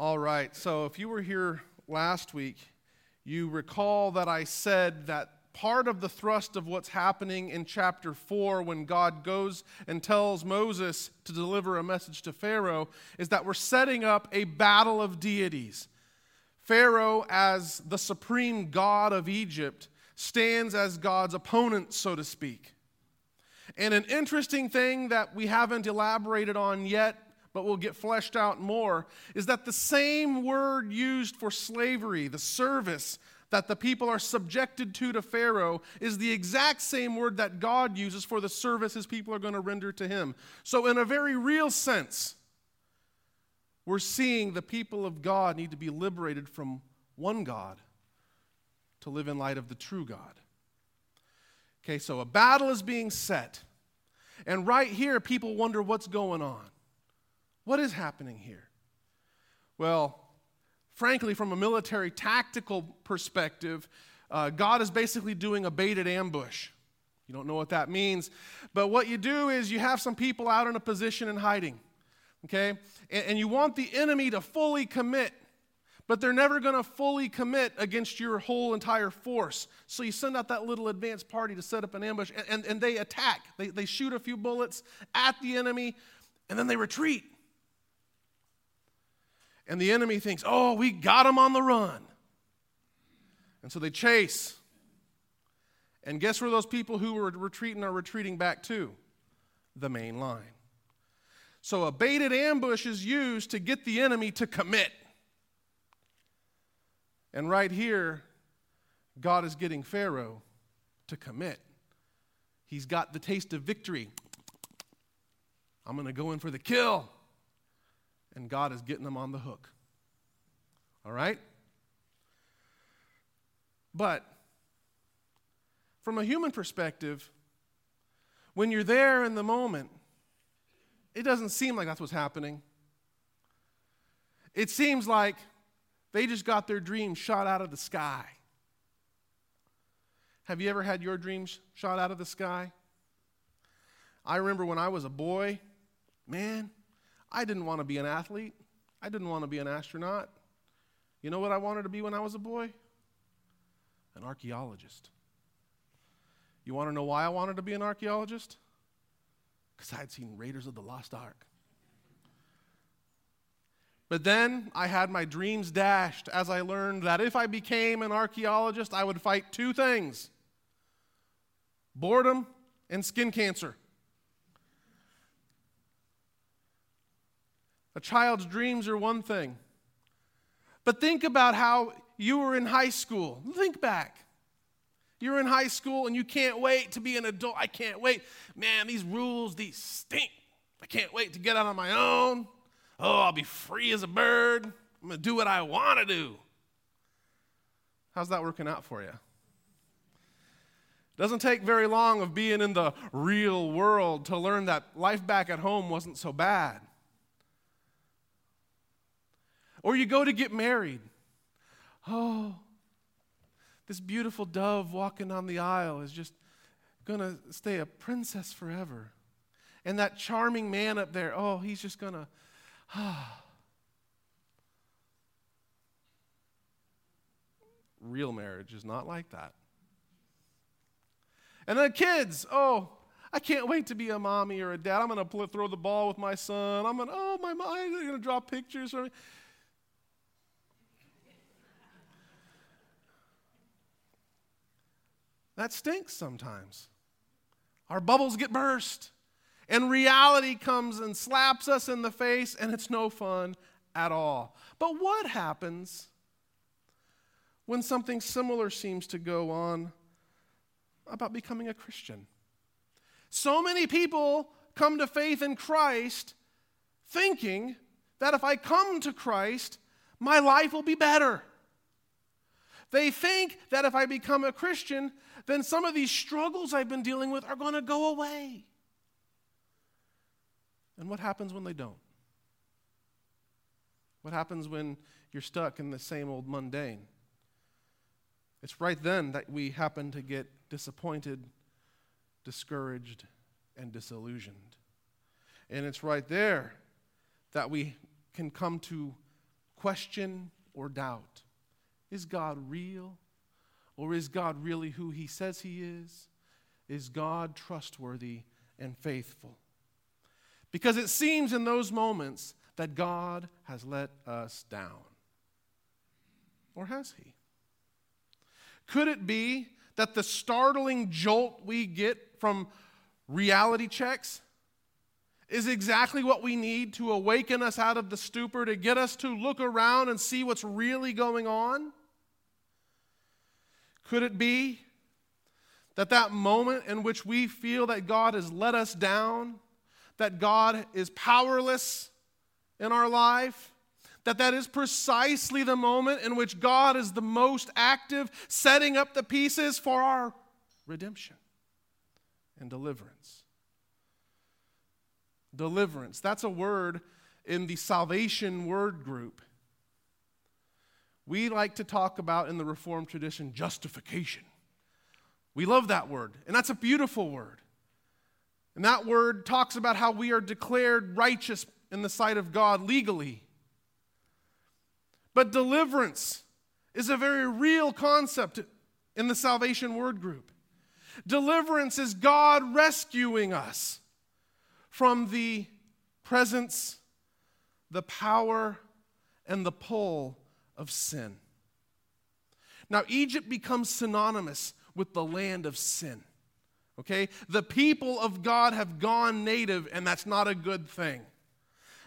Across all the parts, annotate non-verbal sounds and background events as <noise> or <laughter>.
All right, so if you were here last week, you recall that I said that part of the thrust of what's happening in chapter 4 when God goes and tells Moses to deliver a message to Pharaoh is that we're setting up a battle of deities. Pharaoh, as the supreme god of Egypt, stands as God's opponent, so to speak. And an interesting thing that we haven't elaborated on yet, but will get fleshed out more, is that the same word used for slavery, the service that the people are subjected to to Pharaoh, is the exact same word that God uses for the service his people are going to render to him. So, in a very real sense, we're seeing the people of God need to be liberated from one God to live in light of the true God. Okay, so a battle is being set. And right here, people wonder what's going on. What is happening here? Well, frankly, from a military tactical perspective, uh, God is basically doing a baited ambush. You don't know what that means. But what you do is you have some people out in a position in hiding, okay? And, and you want the enemy to fully commit, but they're never going to fully commit against your whole entire force. So you send out that little advance party to set up an ambush, and, and, and they attack. They, they shoot a few bullets at the enemy, and then they retreat. And the enemy thinks, oh, we got him on the run. And so they chase. And guess where those people who were retreating are retreating back to? The main line. So a baited ambush is used to get the enemy to commit. And right here, God is getting Pharaoh to commit. He's got the taste of victory. I'm going to go in for the kill and God is getting them on the hook. All right? But from a human perspective, when you're there in the moment, it doesn't seem like that's what's happening. It seems like they just got their dreams shot out of the sky. Have you ever had your dreams shot out of the sky? I remember when I was a boy, man, I didn't want to be an athlete. I didn't want to be an astronaut. You know what I wanted to be when I was a boy? An archaeologist. You want to know why I wanted to be an archaeologist? Because I had seen Raiders of the Lost Ark. But then I had my dreams dashed as I learned that if I became an archaeologist, I would fight two things boredom and skin cancer. A child's dreams are one thing. But think about how you were in high school. Think back. You're in high school and you can't wait to be an adult. I can't wait. Man, these rules, these stink. I can't wait to get out on my own. Oh, I'll be free as a bird. I'm going to do what I want to do. How's that working out for you? It doesn't take very long of being in the real world to learn that life back at home wasn't so bad. Or you go to get married. Oh, this beautiful dove walking on the aisle is just going to stay a princess forever. And that charming man up there, oh, he's just going <sighs> to, ah. Real marriage is not like that. And then kids, oh, I can't wait to be a mommy or a dad. I'm going to throw the ball with my son. I'm going to, oh, my mom, they're going to draw pictures for me. That stinks sometimes. Our bubbles get burst, and reality comes and slaps us in the face, and it's no fun at all. But what happens when something similar seems to go on about becoming a Christian? So many people come to faith in Christ thinking that if I come to Christ, my life will be better. They think that if I become a Christian, then some of these struggles I've been dealing with are going to go away. And what happens when they don't? What happens when you're stuck in the same old mundane? It's right then that we happen to get disappointed, discouraged, and disillusioned. And it's right there that we can come to question or doubt is God real? Or is God really who he says he is? Is God trustworthy and faithful? Because it seems in those moments that God has let us down. Or has he? Could it be that the startling jolt we get from reality checks is exactly what we need to awaken us out of the stupor, to get us to look around and see what's really going on? Could it be that that moment in which we feel that God has let us down, that God is powerless in our life, that that is precisely the moment in which God is the most active, setting up the pieces for our redemption and deliverance? deliverance. That's a word in the salvation word group. We like to talk about in the Reformed tradition justification. We love that word, and that's a beautiful word. And that word talks about how we are declared righteous in the sight of God legally. But deliverance is a very real concept in the salvation word group. Deliverance is God rescuing us from the presence, the power, and the pull of sin. Now, Egypt becomes synonymous with the land of sin. Okay? The people of God have gone native, and that's not a good thing.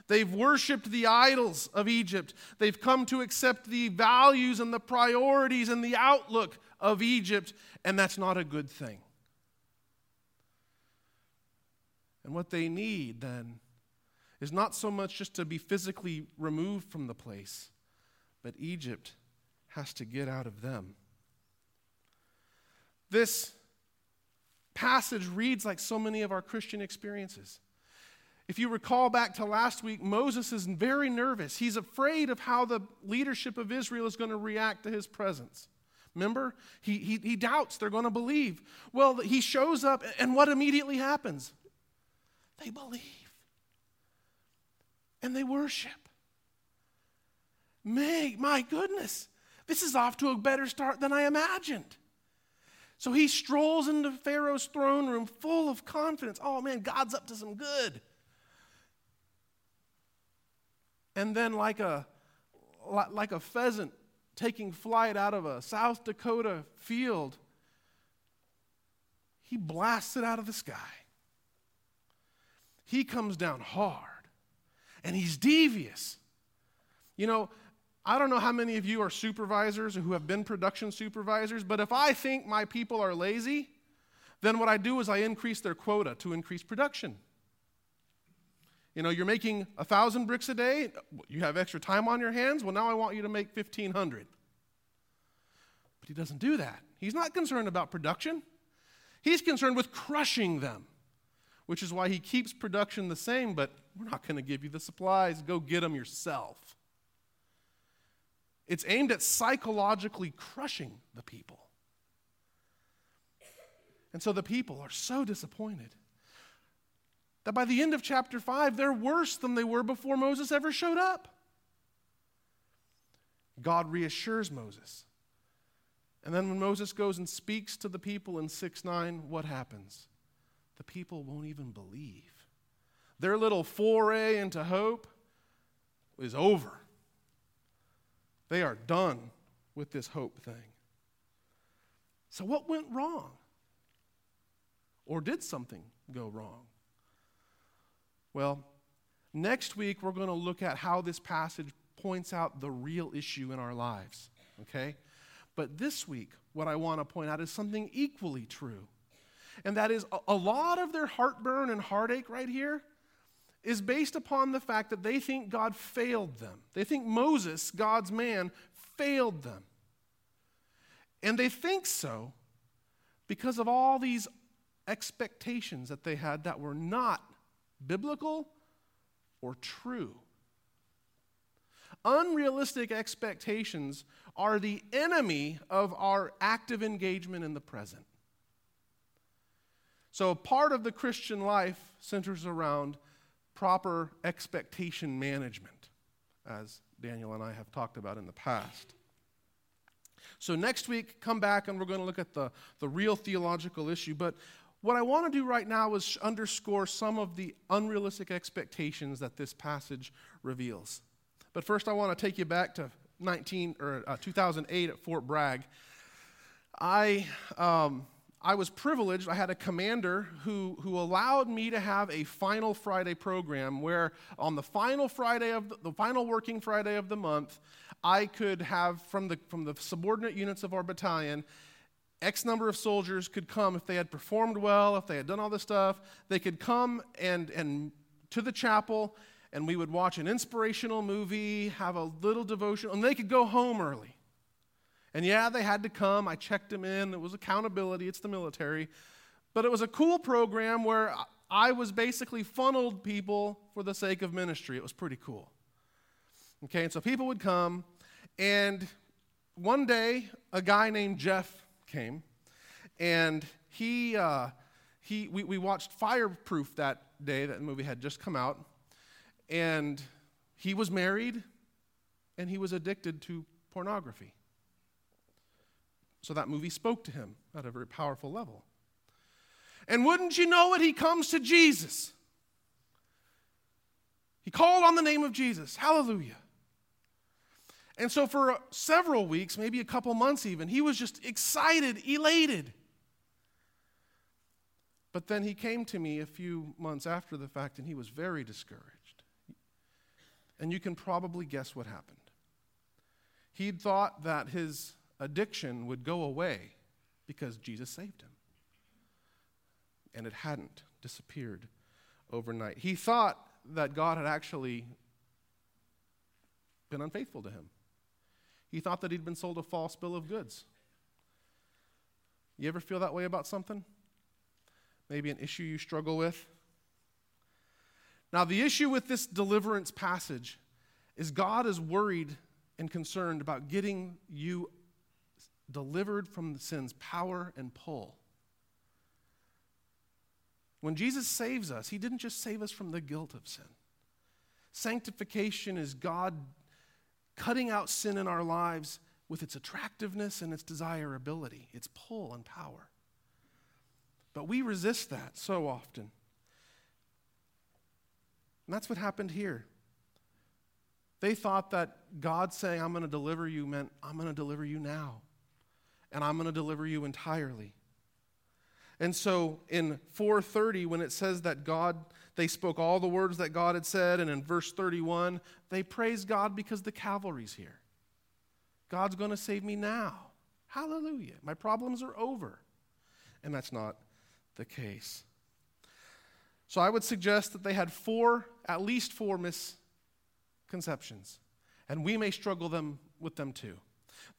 They've worshiped the idols of Egypt. They've come to accept the values and the priorities and the outlook of Egypt, and that's not a good thing. And what they need then is not so much just to be physically removed from the place, but Egypt has to get out of them. This passage reads like so many of our Christian experiences. If you recall back to last week, Moses is very nervous. He's afraid of how the leadership of Israel is going to react to his presence. Remember? He, he, he doubts they're going to believe. Well, he shows up, and what immediately happens? They believe. And they worship. May, my goodness, this is off to a better start than I imagined. So he strolls into Pharaoh's throne room full of confidence. Oh man, God's up to some good. And then, like a, like a pheasant taking flight out of a South Dakota field, he blasts it out of the sky. He comes down hard and he's devious. You know, I don't know how many of you are supervisors or who have been production supervisors, but if I think my people are lazy, then what I do is I increase their quota to increase production. You know, you're making a thousand bricks a day, you have extra time on your hands. Well, now I want you to make 1,500. But he doesn't do that. He's not concerned about production, he's concerned with crushing them which is why he keeps production the same, but we're not going to give you the supplies. Go get them yourself. It's aimed at psychologically crushing the people. And so the people are so disappointed that by the end of chapter 5, they're worse than they were before Moses ever showed up. God reassures Moses. And then when Moses goes and speaks to the people in 6 9, what happens? the people won't even believe. Their little foray into hope is over. They are done with this hope thing. So, what went wrong? Or did something go wrong? Well, next week we're going to look at how this passage points out the real issue in our lives, okay? But this week, what I want to point out is something equally true and that is a lot of their heartburn and heartache right here is based upon the fact that they think God failed them. They think Moses, God's man, failed them. And they think so because of all these expectations that they had that were not biblical or true. Unrealistic expectations are the enemy of our active engagement in the present. So, part of the Christian life centers around proper expectation management. as Daniel and I have talked about in the past. So, next week, come back and we're going to look at the, the real theological issue. But what I want to do right now is underscore some of the unrealistic expectations that this passage reveals. But first, I want to take you back to 19 or uh, 2008 at Fort Bragg. I um, I was privileged. I had a commander who, who allowed me to have a final Friday program where on the final Friday of the, the, final working Friday of the month, I could have from the, from the subordinate units of our battalion, X number of soldiers could come if they had performed well, if they had done all this stuff, they could come and, and to the chapel and we would watch an inspirational movie, have a little devotion, and they could go home early. And yeah, they had to come. I checked them in. It was accountability, it's the military. But it was a cool program where I was basically funneled people for the sake of ministry. It was pretty cool. Okay, and so people would come, and one day a guy named Jeff came, and he, uh, he we, we watched Fireproof that day. That movie had just come out, and he was married, and he was addicted to pornography. So that movie spoke to him at a very powerful level. And wouldn't you know it, he comes to Jesus. He called on the name of Jesus. Hallelujah. And so for several weeks, maybe a couple months even, he was just excited, elated. But then he came to me a few months after the fact and he was very discouraged. And you can probably guess what happened. He'd thought that his addiction would go away because Jesus saved him. And it hadn't disappeared overnight. He thought that God had actually been unfaithful to him. He thought that he'd been sold a false bill of goods. You ever feel that way about something? Maybe an issue you struggle with? Now, the issue with this deliverance passage is God is worried and concerned about getting you delivered from sin's power and pull. When Jesus saves us, he didn't just save us from the guilt of sin. Sanctification is God cutting out sin in our lives with its attractiveness and its desirability, its pull and power. But we resist that so often. And that's what happened here. They thought that God saying, I'm going to deliver you, meant, I'm going to deliver you now and I'm going to deliver you entirely. And so in 430, when it says that God, they spoke all the words that God had said, and in verse 31, they praise God because the cavalry's here. God's going to save me now. Hallelujah. My problems are over. And that's not the case. So I would suggest that they had four, at least four misconceptions. And we may struggle them with them too.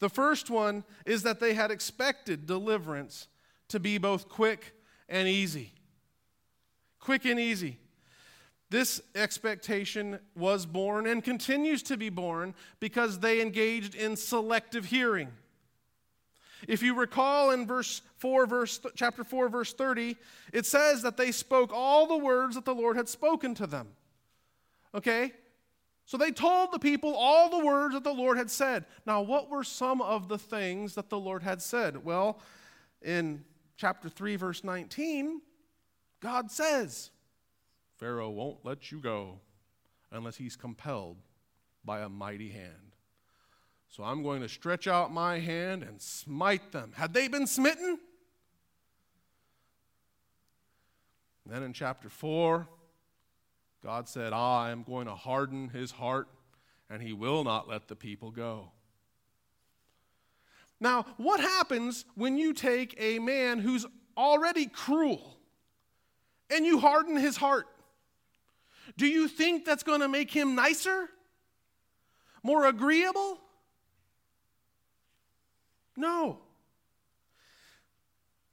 The first one is that they had expected deliverance to be both quick and easy. Quick and easy. This expectation was born and continues to be born because they engaged in selective hearing. If you recall in verse 4 verse chapter 4 verse 30, it says that they spoke all the words that the Lord had spoken to them. Okay? So they told the people all the words that the Lord had said. Now, what were some of the things that the Lord had said? Well, in chapter 3, verse 19, God says, Pharaoh won't let you go unless he's compelled by a mighty hand. So I'm going to stretch out my hand and smite them. Had they been smitten? then in chapter 4, God said, ah, I am going to harden his heart, and he will not let the people go. Now, what happens when you take a man who's already cruel and you harden his heart? Do you think that's going to make him nicer? More agreeable? No.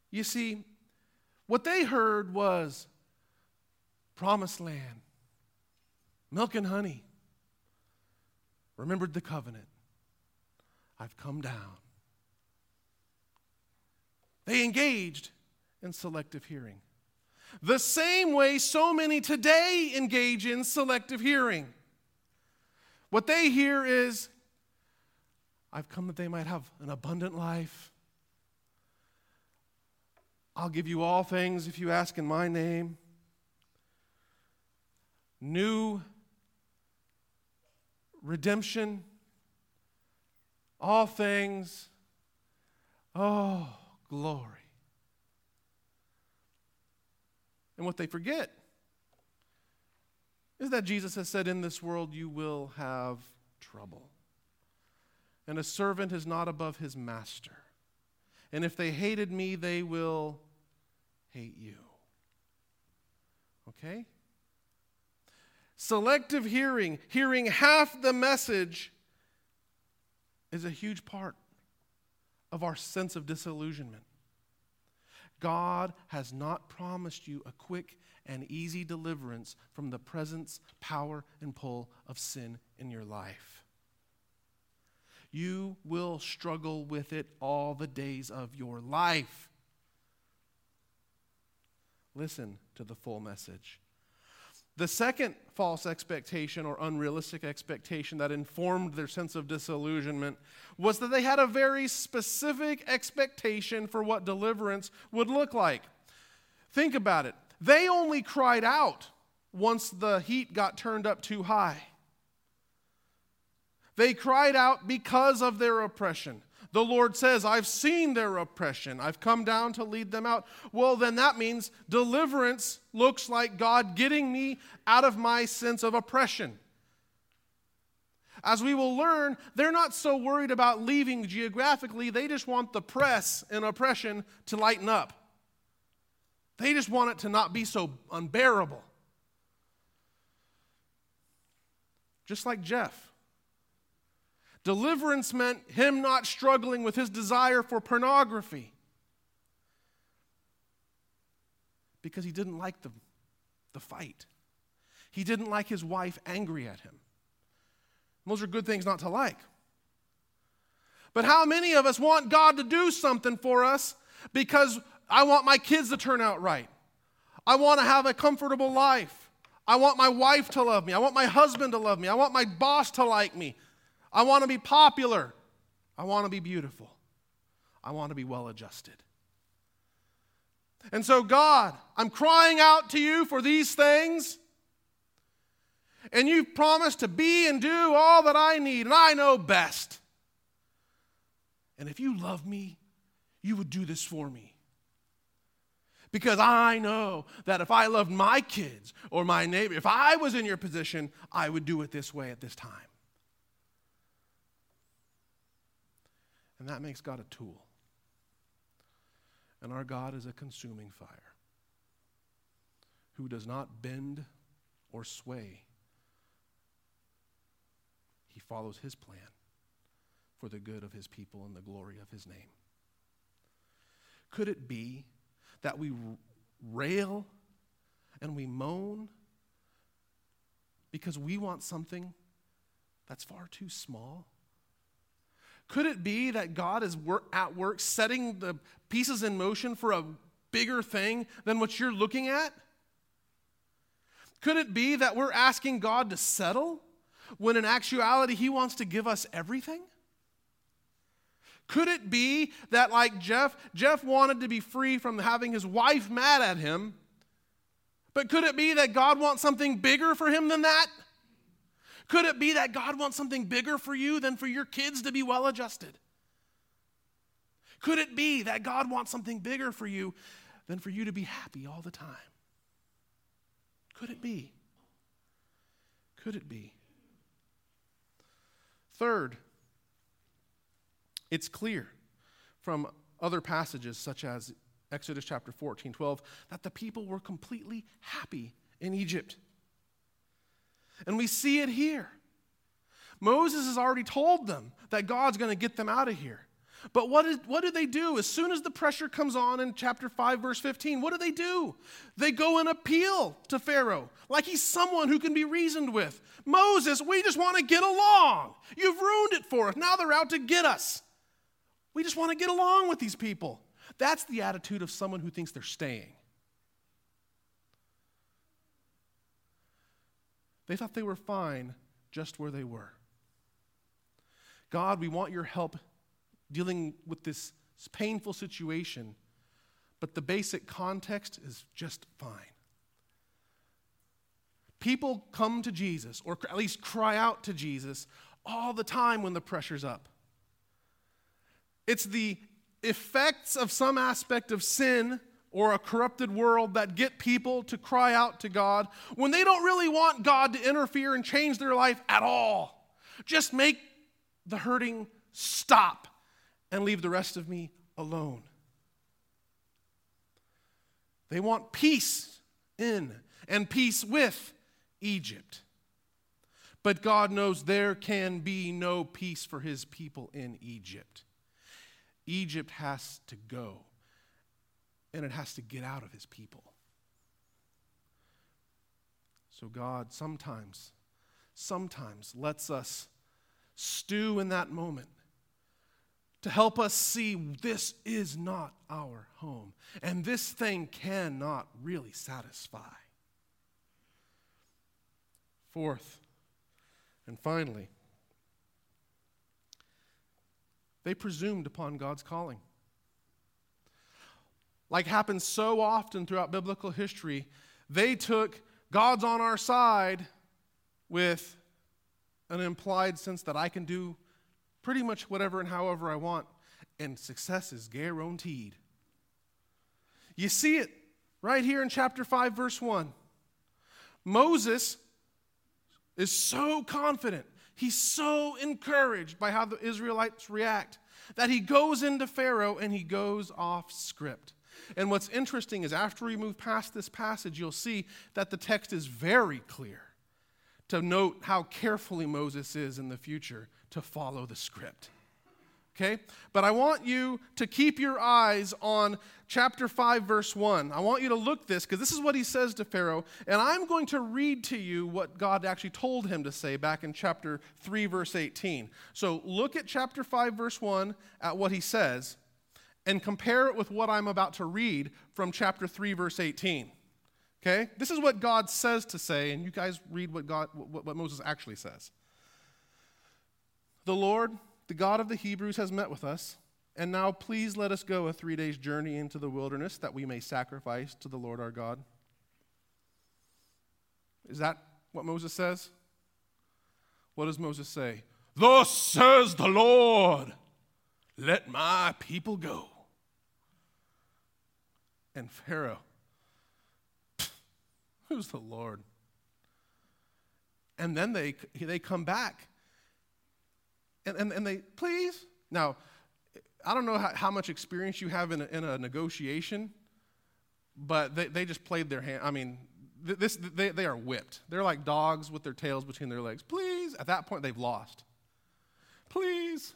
You see, what they heard was promised land, milk and honey. Remembered the covenant. I've come down. They engaged in selective hearing. The same way so many today engage in selective hearing. What they hear is, I've come that they might have an abundant life. I'll give you all things if you ask in my name. New redemption, all things. Oh, glory. And what they forget is that Jesus has said, In this world you will have trouble. And a servant is not above his master. And if they hated me, they will hate you. Okay? Selective hearing, hearing half the message, is a huge part of our sense of disillusionment. God has not promised you a quick and easy deliverance from the presence, power, and pull of sin in your life. You will struggle with it all the days of your life. Listen to the full message. The second false expectation or unrealistic expectation that informed their sense of disillusionment was that they had a very specific expectation for what deliverance would look like. Think about it. They only cried out once the heat got turned up too high. They cried out because of their oppression. The Lord says, I've seen their oppression. I've come down to lead them out. Well, then that means deliverance looks like God getting me out of my sense of oppression. As we will learn, they're not so worried about leaving geographically, they just want the press and oppression to lighten up. They just want it to not be so unbearable. Just like Jeff. Deliverance meant him not struggling with his desire for pornography because he didn't like the, the fight. He didn't like his wife angry at him. Those are good things not to like. But how many of us want God to do something for us because I want my kids to turn out right? I want to have a comfortable life. I want my wife to love me. I want my husband to love me. I want my boss to like me. I want to be popular. I want to be beautiful. I want to be well adjusted. And so, God, I'm crying out to you for these things. And you've promised to be and do all that I need, and I know best. And if you love me, you would do this for me. Because I know that if I loved my kids or my neighbor, if I was in your position, I would do it this way at this time. And that makes God a tool. And our God is a consuming fire who does not bend or sway. He follows his plan for the good of his people and the glory of his name. Could it be that we rail and we moan because we want something that's far too small? Could it be that God is at work setting the pieces in motion for a bigger thing than what you're looking at? Could it be that we're asking God to settle when in actuality He wants to give us everything? Could it be that, like Jeff, Jeff wanted to be free from having his wife mad at him, but could it be that God wants something bigger for him than that? Could it be that God wants something bigger for you than for your kids to be well adjusted? Could it be that God wants something bigger for you than for you to be happy all the time? Could it be? Could it be? Third, it's clear from other passages, such as Exodus chapter 14, 12, that the people were completely happy in Egypt. And we see it here. Moses has already told them that God's going to get them out of here. But what, is, what do they do? As soon as the pressure comes on in chapter 5, verse 15, what do they do? They go and appeal to Pharaoh like he's someone who can be reasoned with. Moses, we just want to get along. You've ruined it for us. Now they're out to get us. We just want to get along with these people. That's the attitude of someone who thinks they're staying. They thought they were fine just where they were. God, we want your help dealing with this painful situation, but the basic context is just fine. People come to Jesus, or at least cry out to Jesus, all the time when the pressure's up. It's the effects of some aspect of sin or a corrupted world that get people to cry out to God when they don't really want God to interfere and change their life at all. Just make the hurting stop and leave the rest of me alone. They want peace in and peace with Egypt. But God knows there can be no peace for his people in Egypt. Egypt has to go, and it has to get out of his people. So God sometimes, sometimes lets us stew in that moment to help us see this is not our home, and this thing cannot really satisfy. Fourth, and finally, they presumed upon God's calling. Like happens so often throughout biblical history, they took God's on our side with an implied sense that I can do pretty much whatever and however I want, and success is guaranteed. You see it right here in chapter 5, verse 1. Moses is so confident, he's so encouraged by how the Israelites react that he goes into Pharaoh and he goes off script. And what's interesting is after we move past this passage, you'll see that the text is very clear to note how carefully Moses is in the future to follow the script. Okay? But I want you to keep your eyes on chapter 5, verse 1. I want you to look this because this is what he says to Pharaoh. And I'm going to read to you what God actually told him to say back in chapter 3, verse 18. So look at chapter 5, verse 1 at what he says and compare it with what I'm about to read from chapter 3, verse 18. Okay? This is what God says to say, and you guys read what, God, what, what Moses actually says. The Lord, the God of the Hebrews, has met with us. And now please let us go a three days' journey into the wilderness that we may sacrifice to the Lord our God. Is that what Moses says? What does Moses say? Thus says the Lord, let my people go. And Pharaoh, <laughs> who's the Lord? And then they, they come back and, and, and they, please. Now, I don't know how, how much experience you have in a, in a negotiation, but they, they just played their hand. I mean, this, they, they are whipped. They're like dogs with their tails between their legs. Please. At that point, they've lost. Please.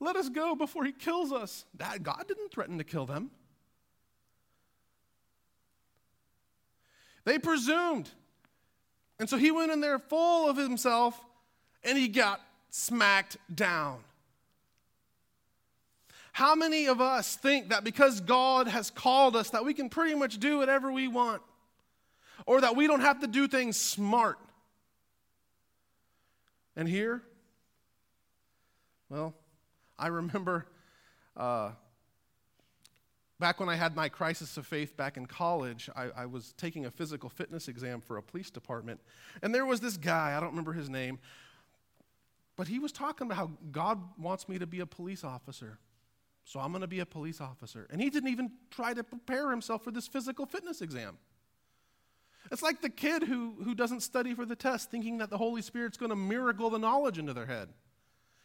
Let us go before he kills us. That, God didn't threaten to kill them. They presumed. And so he went in there full of himself and he got smacked down. How many of us think that because God has called us that we can pretty much do whatever we want or that we don't have to do things smart? And here, well, I remember uh, back when I had my crisis of faith back in college, I, I, was taking a physical fitness exam for a police department. And there was this guy, I don't remember his name, but he was talking about how God wants me to be a police officer. So I'm going to be a police officer. And he didn't even try to prepare himself for this physical fitness exam. It's like the kid who, who doesn't study for the test thinking that the Holy Spirit's going to miracle the knowledge into their head.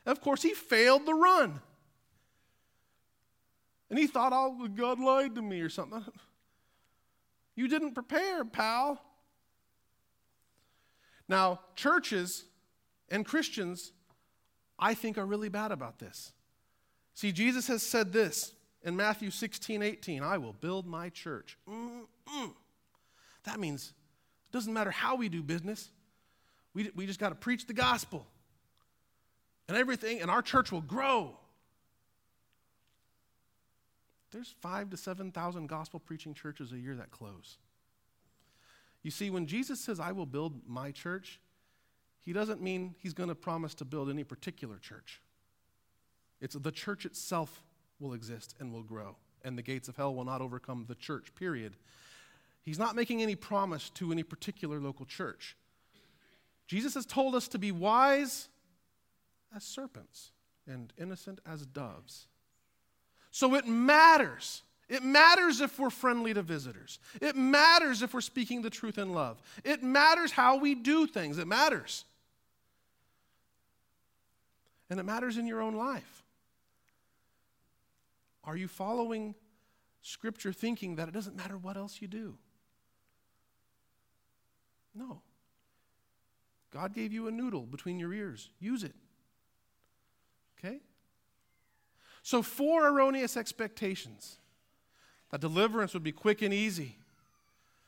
Of course, he failed the run. And he thought, oh, God lied to me or something. You didn't prepare, pal. Now, churches and Christians I think are really bad about this. See, Jesus has said this in Matthew 16, 18 I will build my church. Mm-mm. That means it doesn't matter how we do business, we, we just got to preach the gospel. And everything, and our church will grow. There's five to 7,000 gospel preaching churches a year that close. You see, when Jesus says, I will build my church, he doesn't mean he's going to promise to build any particular church. It's the church itself will exist and will grow, and the gates of hell will not overcome the church, period. He's not making any promise to any particular local church. Jesus has told us to be wise as serpents and innocent as doves. So it matters. It matters if we're friendly to visitors. It matters if we're speaking the truth in love. It matters how we do things. It matters. And it matters in your own life. Are you following Scripture thinking that it doesn't matter what else you do? No. God gave you a noodle between your ears. Use it. Okay? So, four erroneous expectations that deliverance would be quick and easy,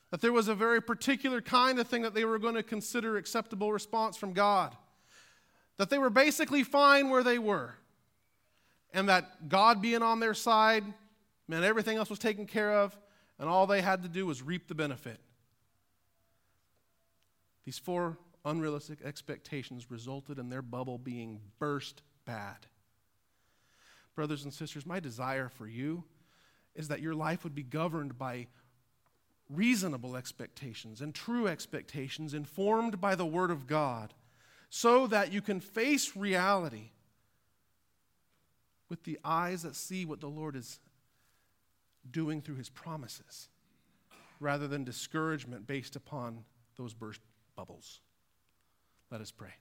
that there was a very particular kind of thing that they were going to consider acceptable response from God, that they were basically fine where they were, and that God being on their side meant everything else was taken care of, and all they had to do was reap the benefit. These four unrealistic expectations resulted in their bubble being burst bad. Brothers and sisters, my desire for you is that your life would be governed by reasonable expectations and true expectations informed by the Word of God so that you can face reality with the eyes that see what the Lord is doing through His promises rather than discouragement based upon those burst bubbles. Let us pray.